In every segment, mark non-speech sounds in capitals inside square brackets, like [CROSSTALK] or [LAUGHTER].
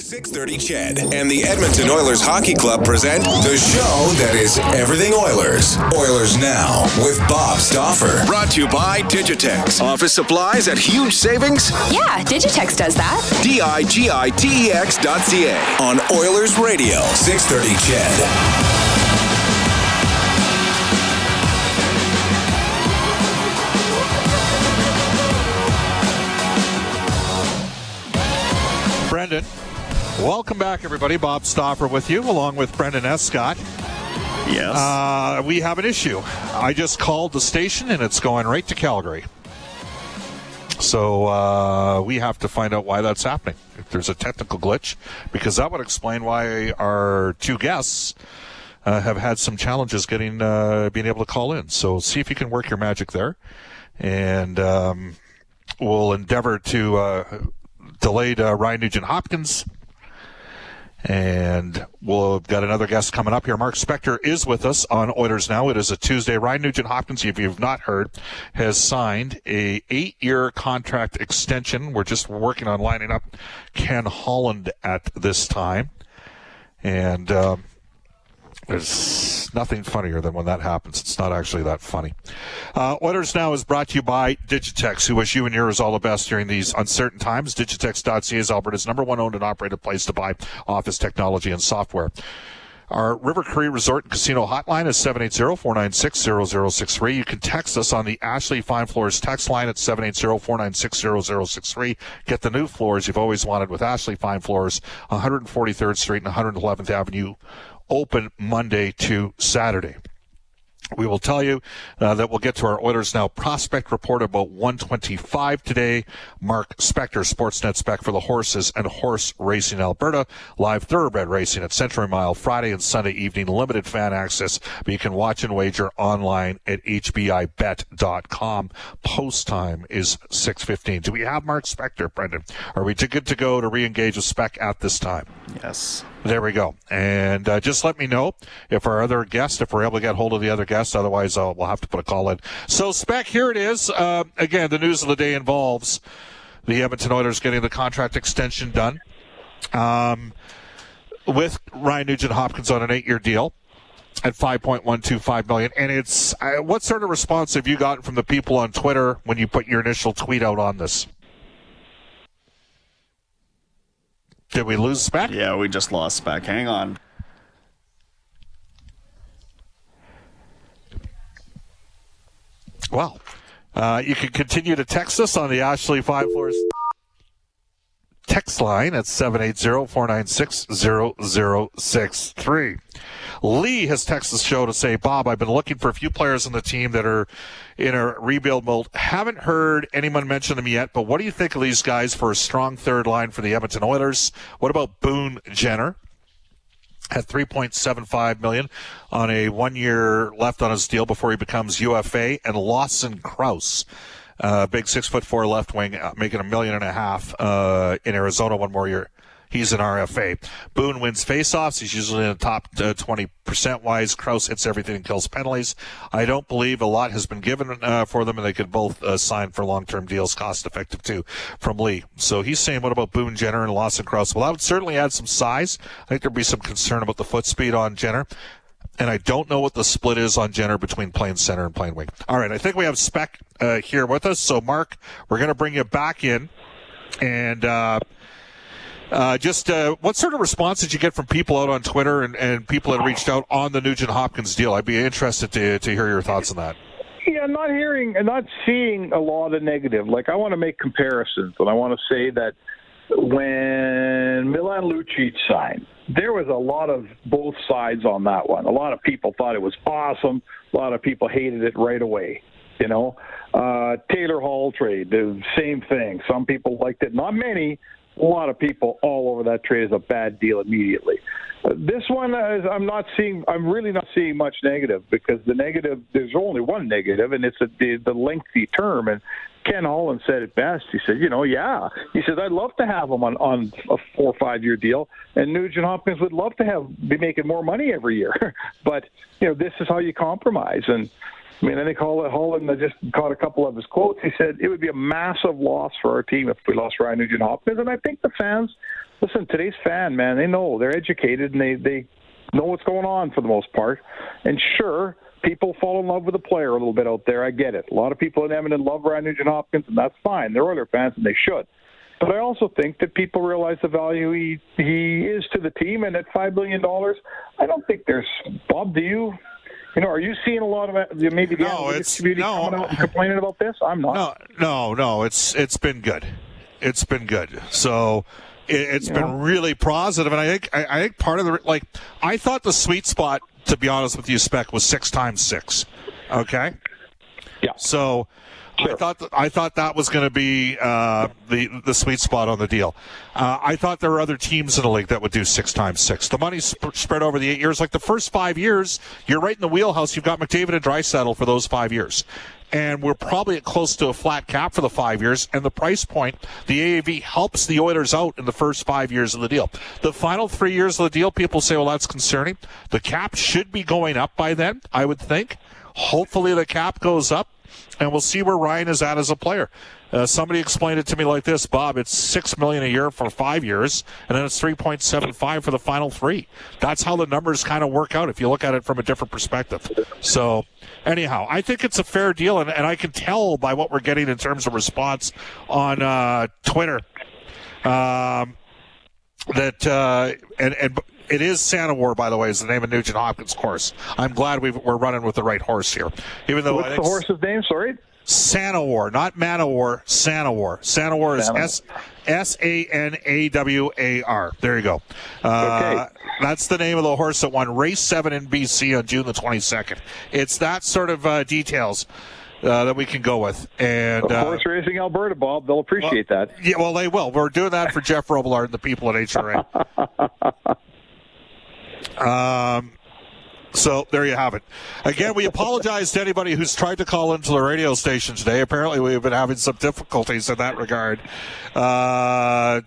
630 CHED and the Edmonton Oilers Hockey Club present the show that is everything Oilers. Oilers Now with Bob Stauffer. Brought to you by Digitex. Office supplies at huge savings? Yeah, Digitex does that. D-I-G-I-T-E-X dot C-A on Oilers Radio, 630 CHED. Brendan, welcome back, everybody. Bob Stauffer with you, along with Brendan Escott. Yes. Uh, we have an issue. I just called the station and it's going right to Calgary. So uh, we have to find out why that's happening. If there's a technical glitch, because that would explain why our two guests uh, have had some challenges getting uh, being able to call in. So see if you can work your magic there, and um, we'll endeavor to uh, delayed uh, Ryan Nugent Hopkins. And we'll got another guest coming up here. Mark Spector is with us on Oilers Now. It is a Tuesday. Ryan Nugent Hopkins, if you've not heard, has signed a eight-year contract extension. We're just working on lining up Ken Holland at this time. And um, there's nothing funnier than when that happens. It's not actually that funny. Uh, Oilers Now is brought to you by Digitex, who wish you and yours all the best during these uncertain times. Digitex.ca is Alberta's number one owned and operated place to buy office technology and software. Our River Cree Resort and Casino hotline is 780-496-0063. You can text us on the Ashley Fine Floors text line at 780-496-0063. Get the new floors you've always wanted with Ashley Fine Floors, 143rd Street and 111th Avenue open Monday to Saturday. We will tell you uh, that we'll get to our Oilers Now prospect report about 125 today. Mark Spector, Sportsnet spec for the horses and horse racing Alberta. Live thoroughbred racing at Century Mile Friday and Sunday evening. Limited fan access, but you can watch and wager online at hpibet.com. Post time is 6.15. Do we have Mark Spector, Brendan? Are we too good to go to re-engage with spec at this time? Yes. There we go. And uh, just let me know if our other guest, if we're able to get hold of the other guest. Otherwise, uh, we'll have to put a call in. So, Spec, here it is. Uh, again, the news of the day involves the Edmonton Oilers getting the contract extension done um, with Ryan Nugent Hopkins on an eight-year deal at 5.125 million and it's uh, what sort of response have you gotten from the people on twitter when you put your initial tweet out on this did we lose spec Yeah, we just lost spec. Hang on. Well, uh, you can continue to text us on the Ashley Fine Floors text line at 780-496-0063. Lee has texted the show to say, Bob, I've been looking for a few players on the team that are in a rebuild mode. Haven't heard anyone mention them yet, but what do you think of these guys for a strong third line for the Edmonton Oilers? What about Boone Jenner? at 3.75 million on a one year left on his deal before he becomes UFA and Lawson Crouse. Uh, big six foot four left wing, uh, making a million and a half uh, in Arizona one more year. He's an RFA. Boone wins faceoffs. He's usually in the top uh, 20% wise. Crouse hits everything and kills penalties. I don't believe a lot has been given uh, for them, and they could both uh, sign for long term deals, cost effective too, from Lee. So he's saying, what about Boone Jenner and Lawson Crouse? Well, that would certainly add some size. I think there'd be some concern about the foot speed on Jenner and I don't know what the split is on Jenner between playing center and playing wing. All right, I think we have Spec uh, here with us. So, Mark, we're going to bring you back in, and uh, uh, just uh, what sort of response did you get from people out on Twitter and, and people that reached out on the Nugent Hopkins deal? I'd be interested to to hear your thoughts on that. Yeah, I'm not hearing and not seeing a lot of negative. Like I want to make comparisons, and I want to say that when Milan Lucic signed, there was a lot of both sides on that one. A lot of people thought it was awesome. A lot of people hated it right away. You know, uh, Taylor Hall trade, the same thing. Some people liked it, not many, a lot of people all over that trade as a bad deal immediately. Uh, this one, is, I'm not seeing. I'm really not seeing much negative because the negative. There's only one negative, and it's a, the the lengthy term. And Ken Holland said it best. He said, you know, yeah. He said, I'd love to have him on on a four or five year deal, and Nugent Hopkins would love to have be making more money every year. [LAUGHS] but you know, this is how you compromise and. I mean, I think Holland, I just caught a couple of his quotes. He said it would be a massive loss for our team if we lost Ryan Nugent Hopkins. And I think the fans, listen, today's fan, man, they know they're educated and they they know what's going on for the most part. And sure, people fall in love with the player a little bit out there. I get it. A lot of people in Edmonton love Ryan Nugent Hopkins, and that's fine. They're Oilers fans, and they should. But I also think that people realize the value he he is to the team, and at five million dollars, I don't think there's Bob. Do you you know, are you seeing a lot of uh, maybe the no, it's, community no, coming out and uh, complaining about this? I'm not. No, no, no. It's it's been good. It's been good. So it, has been really positive, and I think I, I, think part of the like I thought the sweet spot, to be honest with you, spec was six times six. Okay. Yeah. So Sure. I thought th- I thought that was going to be uh, the the sweet spot on the deal. Uh, I thought there were other teams in the league that would do six times six. The money's sp- spread over the eight years. Like the first five years, you're right in the wheelhouse. You've got McDavid and Draisaitl for those five years. And we're probably at close to a flat cap for the five years. And the price point, the AAV helps the Oilers out in the first five years of the deal. The final three years of the deal, people say, well, that's concerning. The cap should be going up by then, I would think. Hopefully the cap goes up and we'll see where Ryan is at as a player. Uh, somebody explained it to me like this, Bob. It's six million a year for five years, and then it's three point seven five for the final three. That's how the numbers kind of work out if you look at it from a different perspective. So, anyhow, I think it's a fair deal, and, and I can tell by what we're getting in terms of response on uh, Twitter um, that uh, and and it is Santa War, by the way, is the name of Nugent Hopkins' course. I'm glad we are running with the right horse here. Even though what's the horse's name? Sorry. Santa War, not Manowar, Santa War. Santa War is S S A N A W A R. There you go. Uh, okay. That's the name of the horse that won race seven in BC on June the 22nd. It's that sort of uh, details. Uh, that we can go with. And uh, horse racing Alberta, Bob, they'll appreciate well, that. Yeah, well, they will. We're doing that for Jeff Robillard and the people at HRA. [LAUGHS] Um, so there you have it. Again, we apologize to anybody who's tried to call into the radio station today. Apparently, we've been having some difficulties in that regard. Uh,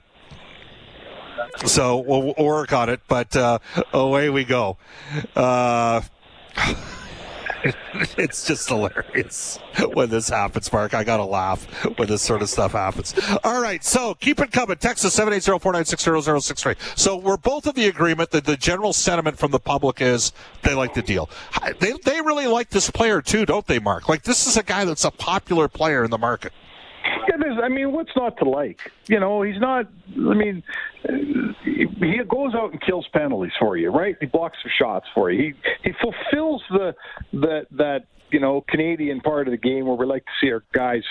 so we'll, work on it, but uh, away we go. Uh, [LAUGHS] it's just hilarious when this happens, Mark. I gotta laugh when this sort of stuff happens. All right, so keep it coming. Texas seven eight zero four nine six zero zero six three. So we're both of the agreement that the general sentiment from the public is they like the deal. They they really like this player too, don't they, Mark? Like this is a guy that's a popular player in the market. Yeah, there's. I mean, what's not to like? You know, he's not. I mean, he goes out and kills penalties for you, right? He blocks the shots for you. He he fulfills the that that you know Canadian part of the game where we like to see our guys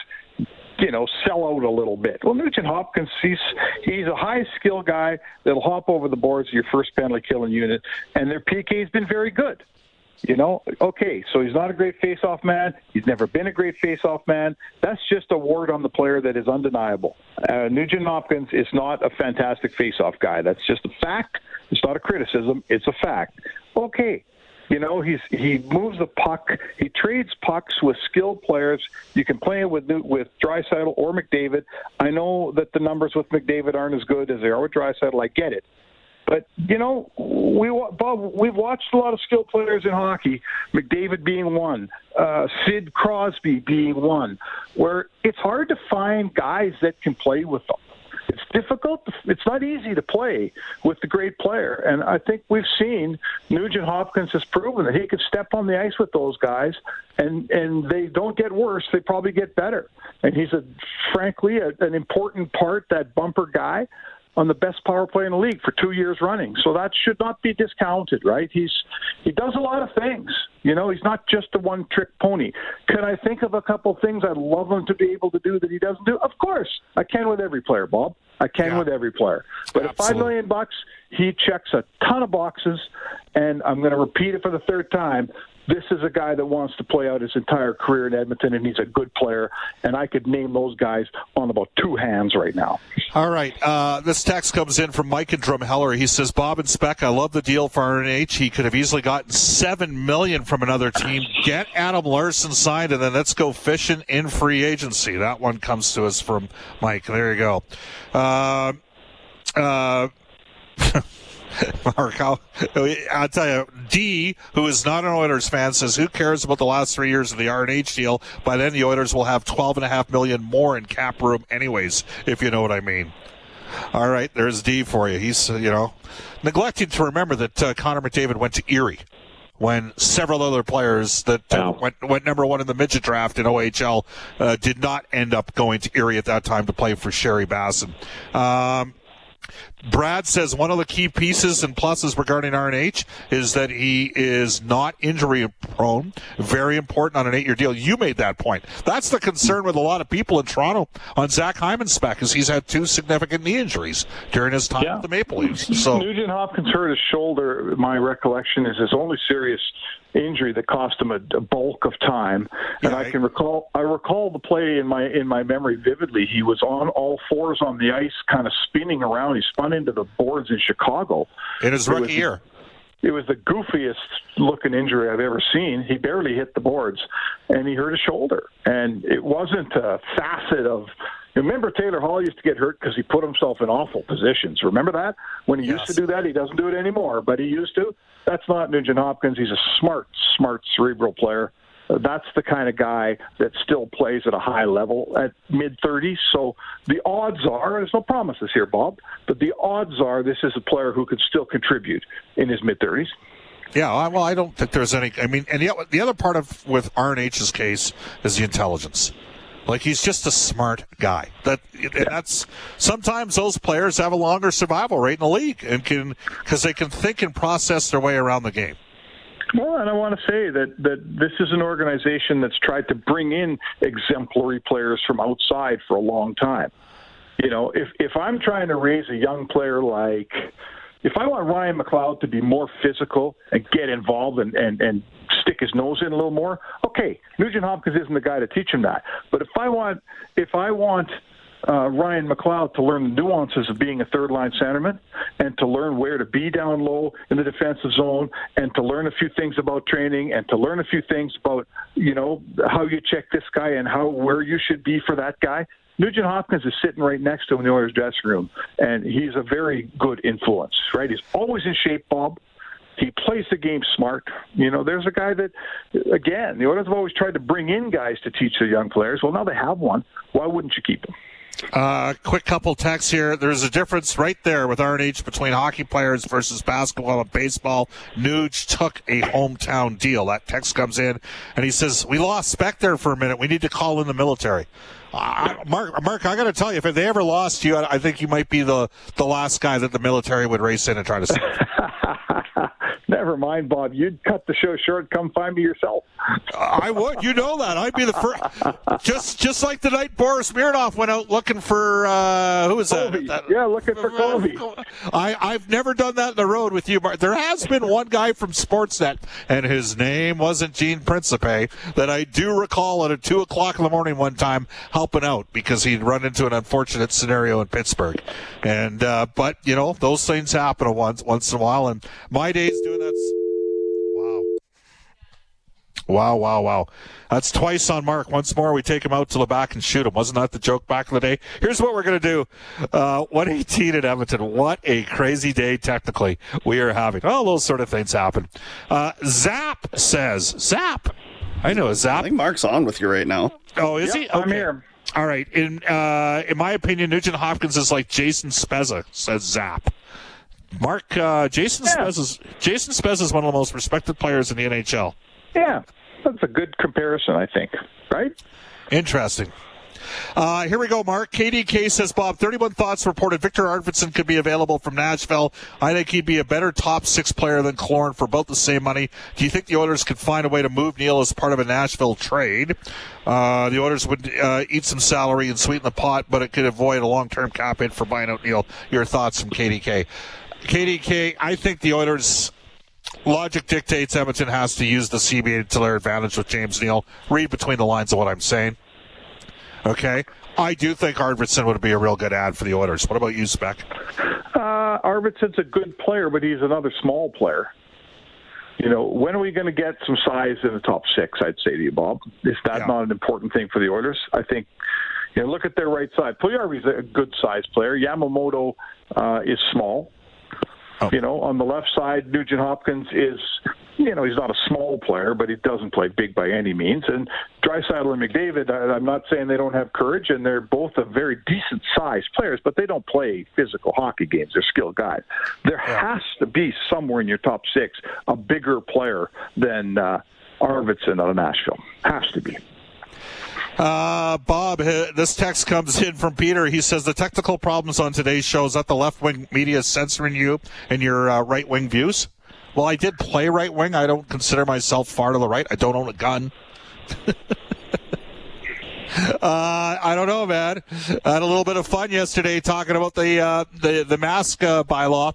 you know, sell out a little bit. Well, Nugent Hopkins, he's he's a high skill guy that'll hop over the boards of your first penalty killing unit, and their PK has been very good. You know, okay, so he's not a great face-off man. He's never been a great face-off man. That's just a word on the player that is undeniable. Uh, Nugent Hopkins is not a fantastic face-off guy. That's just a fact. It's not a criticism. It's a fact. Okay, you know, he's he moves the puck. He trades pucks with skilled players. You can play it with with Draisaitl or McDavid. I know that the numbers with McDavid aren't as good as they are with Draisaitl. I get it. But you know, we Bob, we've watched a lot of skilled players in hockey. McDavid being one, uh, Sid Crosby being one, where it's hard to find guys that can play with them. It's difficult. It's not easy to play with the great player, and I think we've seen Nugent Hopkins has proven that he could step on the ice with those guys, and and they don't get worse. They probably get better. And he's a, frankly, a, an important part that bumper guy on the best power play in the league for two years running. So that should not be discounted, right? He's he does a lot of things. You know, he's not just a one trick pony. Can I think of a couple things I'd love him to be able to do that he doesn't do? Of course. I can with every player, Bob. I can yeah. with every player. But Absolutely. at five million bucks, he checks a ton of boxes and I'm gonna repeat it for the third time. This is a guy that wants to play out his entire career in Edmonton, and he's a good player. And I could name those guys on about two hands right now. All right. Uh, this text comes in from Mike and Drumheller. He says, Bob and Spec, I love the deal for RNH. He could have easily gotten seven million from another team. Get Adam Larsson signed, and then let's go fishing in free agency. That one comes to us from Mike. There you go. Uh, uh, [LAUGHS] [LAUGHS] Mark, I'll, I'll, tell you, D, who is not an Oilers fan, says, who cares about the last three years of the RNH deal? By then, the Oilers will have twelve and a half million more in cap room anyways, if you know what I mean. All right, there's D for you. He's, uh, you know, neglecting to remember that uh, Connor McDavid went to Erie when several other players that uh, went, went number one in the midget draft in OHL uh, did not end up going to Erie at that time to play for Sherry Bassin. Um, Brad says one of the key pieces and pluses regarding RNH is that he is not injury prone. Very important on an eight year deal. You made that point. That's the concern with a lot of people in Toronto on Zach Hyman's spec, because he's had two significant knee injuries during his time Yeah. with the Maple Leafs. [LAUGHS] So Nugent Hopkins hurt his shoulder. My recollection is his only serious injury that cost him a, a bulk of time. And Yeah, I I- can recall, I recall the play in my in my memory vividly. He was on all fours on the ice, kind of spinning around. He spun into the boards in Chicago. in his rookie was- year. It was the goofiest looking injury I've ever seen. He barely hit the boards, and he hurt his shoulder. And it wasn't a facet of. Remember, Taylor Hall used to get hurt because he put himself in awful positions. Remember that? When he Yes. used to do that, he doesn't do it anymore, but he used to. That's not Nugent Hopkins. He's a smart, smart cerebral player. That's the kind of guy that still plays at a high level at mid 30s. So the odds are, there's no promises here, Bob, but the odds are this is a player who could still contribute in his mid 30s. Yeah, well, I don't think there's any. I mean, and the, the other part of with RNH's case is the intelligence. Like he's just a smart guy. That that's sometimes those players have a longer survival rate in the league and can because they can think and process their way around the game. Well, and I want to say that, that this is an organization that's tried to bring in exemplary players from outside for a long time. You know, if if I'm trying to raise a young player like, if I want Ryan McLeod to be more physical and get involved and, and, and stick his nose in a little more, okay, Nugent Hopkins isn't the guy to teach him that. But if I want, if I want uh, Ryan McLeod to learn the nuances of being a third line centerman and to learn where to be down low in the defensive zone and to learn a few things about training and to learn a few things about you know how you check this guy and how where you should be for that guy. Nugent Hopkins is sitting right next to him in the Oilers dressing room, and he's a very good influence. Right, he's always in shape, Bob. He plays the game smart. You know, there's a guy that, again, the Oilers have always tried to bring in guys to teach their young players. Well, now they have one. Why wouldn't you keep him? Uh, quick couple texts here. There's a difference right there with RNH between hockey players versus basketball and baseball. Nuge took a hometown deal. That text comes in, and he says, "We lost Spec there for a minute. We need to call in the military." Uh, Mark, Mark, I got to tell you, if they ever lost you, I I think you might be the the last guy that the military would race in and try to save. [LAUGHS] Never mind, Bob. You'd cut the show short. Come find me yourself. I would. You know that. I'd be the first. [LAUGHS] Just just like the night Boris Mironov went out looking for uh, who was that? That Yeah, looking for Colby. I, I've never done that in the road with you, Mark. There has been one guy from Sportsnet, and his name wasn't Gene Principe, that I do recall at a 2 o'clock in the morning one time helping out because he'd run into an unfortunate scenario in Pittsburgh. And, uh, but, you know, those things happen once, once in a while. And my days doing that. Wow. Wow, wow, wow. That's twice on Mark. Once more, we take him out to the back and shoot him. Wasn't that the joke back in the day? Here's what we're going to do. Uh, 118 at Edmonton. What a crazy day, technically, we are having. Oh, those sort of things happen. Uh, Zap says, Zap. I know a I Zap. think Mark's on with you right now. Oh, is Yep, he? I'm here. All right. In uh, in my opinion, Nugent Hopkins is like Jason Spezza, says Zap. Mark, uh, Jason Yeah. Spezza's Jason Spezza is one of the most respected players in the NHL. Yeah, that's a good comparison, I think. Right? Interesting. Uh, here we go, Mark. KDK says, Bob, 31 thoughts reported Viktor Arvidsson could be available from Nashville. I think he'd be a better top six player than Killorn for about the same money. Do you think the Oilers could find a way to move Neal as part of a Nashville trade? Uh, the Oilers would uh, eat some salary and sweeten the pot, but it could avoid a long-term cap hit for buying out Neal. Your thoughts from KDK? KDK, I think the Oilers logic dictates Edmonton has to use the CBA to their advantage with James Neal. Read between the lines of what I'm saying. Okay. I do think Arvidsson would be a real good add for the Oilers. What about you, Spec? Uh, Arvidsson's a good player, but he's another small player. You know, when are we going to get some size in the top six? I'd say to you, Bob. Is that Yeah. not an important thing for the Oilers? I think. You know, look at their right side. Puljujarvi's a good size player. Yamamoto uh, is small. Oh. You know, on the left side, Nugent Hopkins is, you know, he's not a small player, but he doesn't play big by any means. And Draisaitl and McDavid, I, I'm not saying they don't have courage, and they're both a very decent sized players, but they don't play physical hockey games. They're skilled guys. There has to be somewhere in your top six a bigger player than uh, Arvidsson out of Nashville. Has to be. Uh, Bob, this text comes in from Peter. He says the technical problems on today's show is that the left wing media is censoring you and your uh, right wing views. Well, I did play right wing. I don't consider myself far to the right. I don't own a gun. [LAUGHS] Uh, I don't know, man. I had a little bit of fun yesterday talking about the uh, the the mask uh, bylaw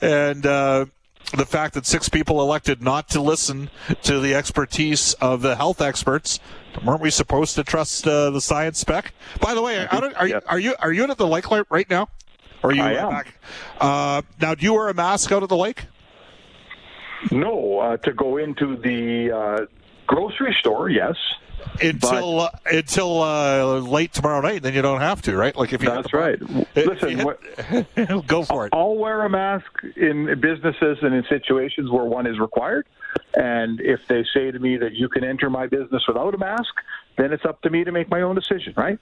and uh, the fact that six people elected not to listen to the expertise of the health experts. Weren't we supposed to trust uh, the science spec? By the way, I don't, are, you Yes. are you are you at the lake right now? Or are you I am. back? Uh, now, do you wear a mask out of the lake? No, uh, to go into the uh, grocery store, yes. Until uh, until uh, late tomorrow night. Then you don't have to, right? Like if you That's right. [LAUGHS] Listen, what, hit- [LAUGHS] go for it. I'll wear a mask in businesses and in situations where one is required. And if they say to me that you can enter my business without a mask, then it's up to me to make my own decision, right?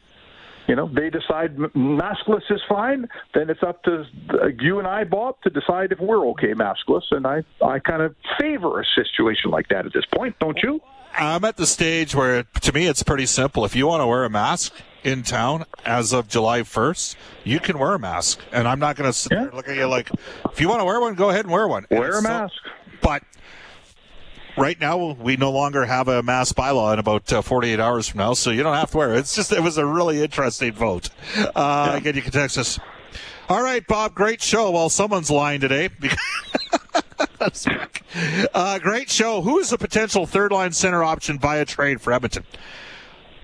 You know, they decide maskless is fine. Then it's up to uh, you and I, Bob, to decide if we're okay maskless. And I, I kind of favor a situation like that at this point, don't you? I'm at the stage where, to me, it's pretty simple. If you want to wear a mask in town as of July 1st, you can wear a mask, and I'm not going to sit there Yeah. and look at you like, if you want to wear one, go ahead and wear one. Wear a so- mask. but right now, we no longer have a mask bylaw in about uh, 48 hours from now, so you don't have to wear it. It's just, it was a really interesting vote. Uh, Again, you can text us. All right, Bob, great show. Well, someone's lying today. Uh, great show. Who is the potential third line center option via trade for Edmonton?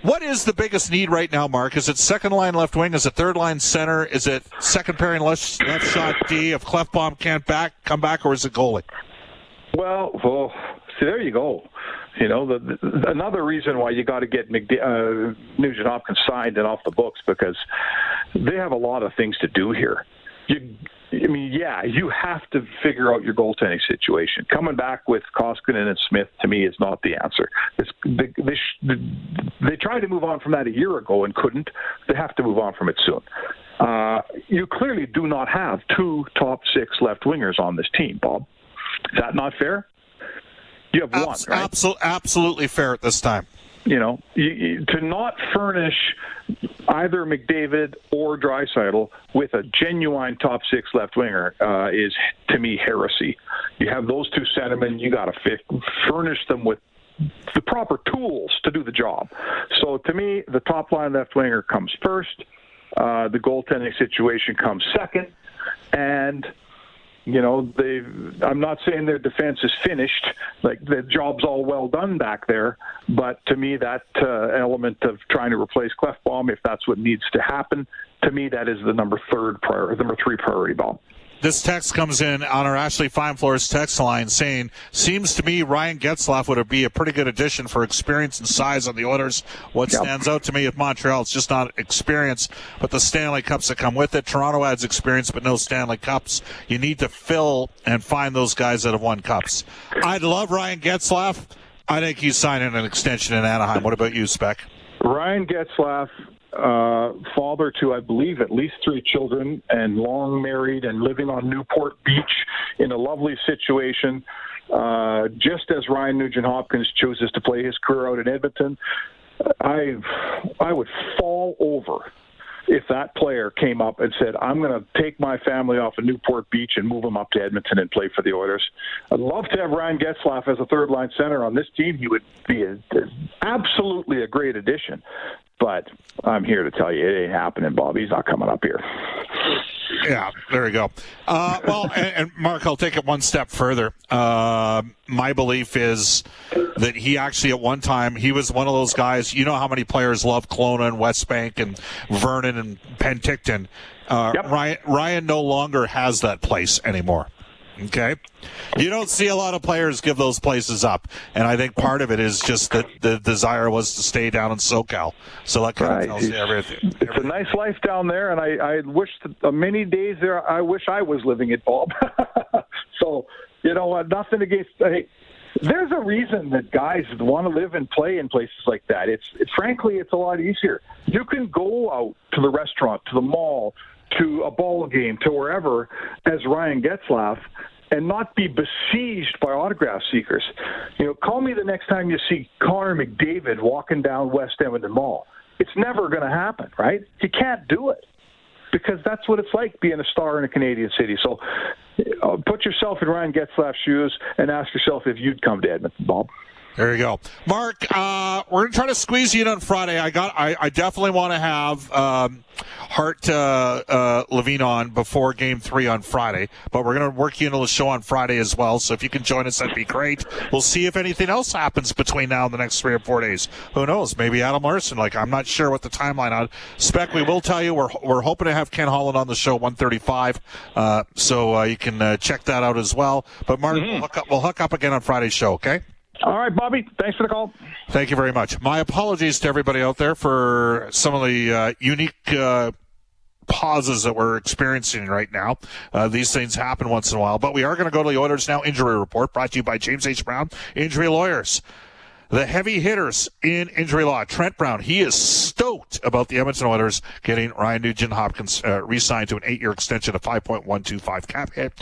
What is the biggest need right now, Mark? Is it second line left wing? Is it third line center? Is it second pairing left, left shot D if Klefbom can't back come back, or is it goalie? Well, well, see, there you go. You know, the, the, another reason why you got to get McD- uh, Nugent Hopkins signed and off the books because they have a lot of things to do here. You, I mean, yeah, you have to figure out your goaltending situation. Coming back with Koskinen and Smith to me is not the answer. They, they, they tried to move on from that a year ago and couldn't. They have to move on from it soon. Uh, you clearly do not have two top six left wingers on this team, Bob. Is that not fair? You have one, Abs- right? absol- absolutely fair at this time. You know, to not furnish either McDavid or Draisaitl with a genuine top six left winger uh, is, to me, heresy. You have those two centermen, you got to fi- furnish them with the proper tools to do the job. So to me, the top line left winger comes first. Uh, the goaltending situation comes second, and you know they. I'm not saying their defense is finished. Like the job's all well done back there, but to me, that uh, element of trying to replace Klefbom, if that's what needs to happen, to me that is the number third priority, number three priority, Bob. This text comes in on our Ashley Fine Floors text line saying, Seems to me Ryan Getzlaf would be a pretty good addition for experience and size on the Oilers. What Yep. stands out to me with Montreal, it's just not experience, but the Stanley Cups that come with it. Toronto adds experience, but no Stanley Cups. You need to fill and find those guys that have won Cups. I'd love Ryan Getzlaf. I think he's signing an extension in Anaheim. What about you, Spec? Ryan Getzlaf, uh, father to, I believe, at least three children, and long married and living on Newport Beach in a lovely situation. Uh, just as Ryan Nugent Hopkins chooses to play his career out in Edmonton, I, I would fall over if that player came up and said, I'm going to take my family off of Newport Beach and move them up to Edmonton and play for the Oilers. I'd love to have Ryan Getzlaf as a third line center on this team. He would be a, absolutely a great addition. But I'm here to tell you, it ain't happening, Bob. He's not coming up here. Yeah, there you go. Uh, well, and, and, Mark, I'll take it one step further. Uh, my belief is that he actually, at one time, he was one of those guys. You know how many players love Kelowna and Westbank and Vernon and Penticton. Uh, yep. Ryan, Ryan no longer has that place anymore. Okay. You don't see a lot of players give those places up. And I think part of it is just that the desire was to stay down in SoCal. So that kind right. of tells you everything. It's a nice life down there. And I, I wish uh, many days there, I wish I was living it, Bob. [LAUGHS] so, you know, nothing against, hey, there's a reason that guys want to live and play in places like that. It's, it's frankly, it's a lot easier. You can go out to the restaurant, to the mall, to a ball game, to wherever, as Ryan Getzlaf, and not be besieged by autograph seekers. You know, call me the next time you see Connor McDavid walking down West Edmonton Mall. It's never going to happen, right? You can't do it because that's what it's like being a star in a Canadian city. So uh, put yourself in Ryan Getzlaf's shoes and ask yourself if you'd come to Edmonton, Bob. There you go, Mark. Uh, we're gonna try to squeeze you in on Friday. I got. I, I definitely want to have um, Hart uh, uh, Levine on before Game Three on Friday, but we're gonna work you into the show on Friday as well. So if you can join us, that'd be great. We'll see if anything else happens between now and the next three or four days. Who knows? Maybe Adam Larsson. Like I'm not sure what the timeline on. Spec, we will tell you we're we're hoping to have Ken Holland on the show 1:35, uh, so uh, you can uh, check that out as well. But Mark, mm-hmm. we'll, hook up, we'll hook up again on Friday's show. Okay. All right, Bobby. Thanks for the call. Thank you very much. My apologies to everybody out there for some of the uh, unique uh, pauses that we're experiencing right now. Uh, these things happen once in a while, but we are going to go to the Oilers Now injury report brought to you by James H. Brown Injury Lawyers the heavy hitters in injury law. Trent Brown, he is stoked about the Edmonton Oilers getting Ryan Nugent Hopkins uh, re-signed to an eight-year extension of 5.125 cap hit.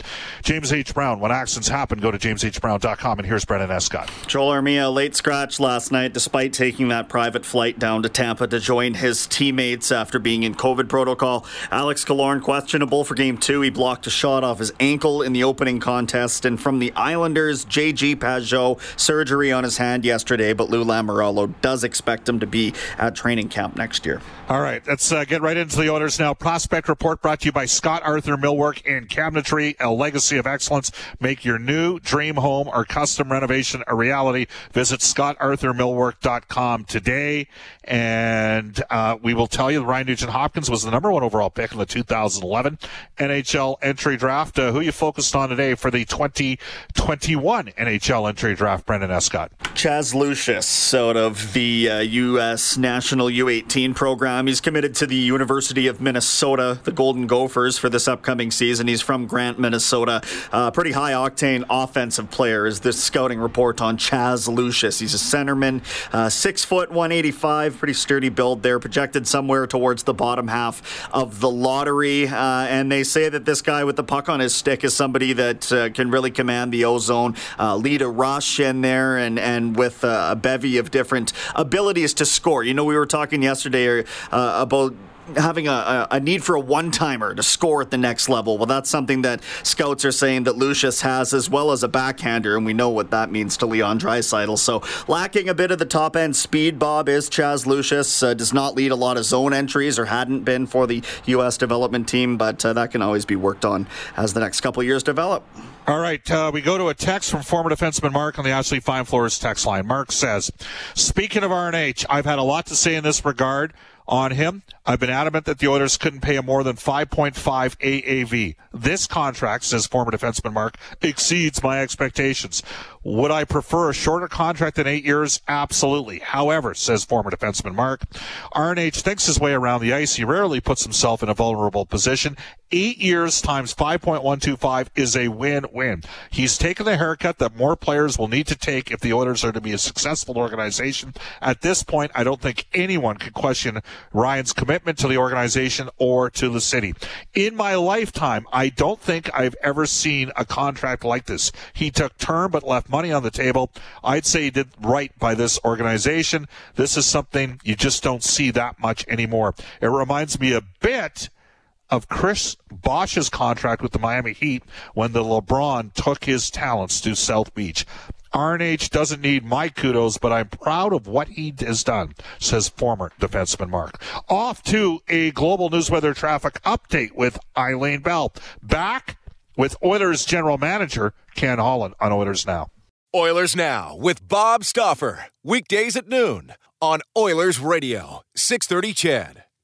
James H. Brown, when accidents happen, go to jameshbrown.com. And here's Brendan Escott. Joel Armia, late scratch last night, despite taking that private flight down to Tampa to join his teammates after being in COVID protocol. Alex Killorn, questionable for game two. He blocked a shot off his ankle in the opening contest. And from the Islanders, J.G. Pageau, surgery on his hand yesterday yesterday, but Lou Lamoriello does expect him to be at training camp next year. All right, let's uh, get right into the Oilers Now. Prospect report brought to you by Scott Arthur Millwork and Cabinetry, a legacy of excellence. Make your new dream home or custom renovation a reality. Visit scottarthurmillwork.com today, and uh, we will tell you Ryan Nugent Hopkins was the number one overall pick in the 2011 NHL entry draft. Uh, who you focused on today for the 2021 NHL entry draft, Brendan Escott? Chaz Lucius out of the uh, U.S. National U18 program. He's committed to the University of Minnesota, the Golden Gophers, for this upcoming season. He's from Grant, Minnesota. Uh, pretty high octane offensive player is this scouting report on Chaz Lucius. He's a centerman, uh, six foot, 185, pretty sturdy build there, projected somewhere towards the bottom half of the lottery. Uh, and they say that this guy with the puck on his stick is somebody that uh, can really command the ozone, uh, lead a rush in there, and, and with a bevy of different abilities to score. You know, we were talking yesterday uh, about having a, a, need for a one timer to score at the next level. Well, that's something that scouts are saying that Lucius has, as well as a backhander, and we know what that means to Leon Draisaitl. So, lacking a bit of the top end speed, Bob is Chaz Lucius. Uh, does not lead a lot of zone entries, or hadn't been for the U.S. development team, but uh, that can always be worked on as the next couple years develop. All right, uh, we go to a text from former defenseman Mark on the Ashley Fine Floors text line. Mark says, "Speaking of RNH, I've had a lot to say in this regard." on him. I've been adamant that the Oilers couldn't pay him more than 5.5 AAV. This contract, says former defenseman Mark, exceeds my expectations. Would I prefer a shorter contract than eight years? Absolutely. However, says former defenseman Mark, RNH thinks his way around the ice. He rarely puts himself in a vulnerable position. Eight years times 5.125 is a win-win. He's taken the haircut that more players will need to take if the Oilers are to be a successful organization. At this point, I don't think anyone could question Ryan's commitment to the organization or to the city. In my lifetime, I don't think I've ever seen a contract like this. He took term but left money on the table. I'd say he did right by this organization. This is something you just don't see that much anymore. It reminds me a bit of Chris Bosh's contract with the Miami Heat when the LeBron took his talents to South Beach. RNH doesn't need my kudos, but I'm proud of what he has done, says former defenseman Mark. Off to a global news weather traffic update with Eileen Bell. Back with Oilers general manager Ken Holland on Oilers Now. Oilers Now with Bob Stauffer. Weekdays at noon on Oilers Radio, 630 CHED.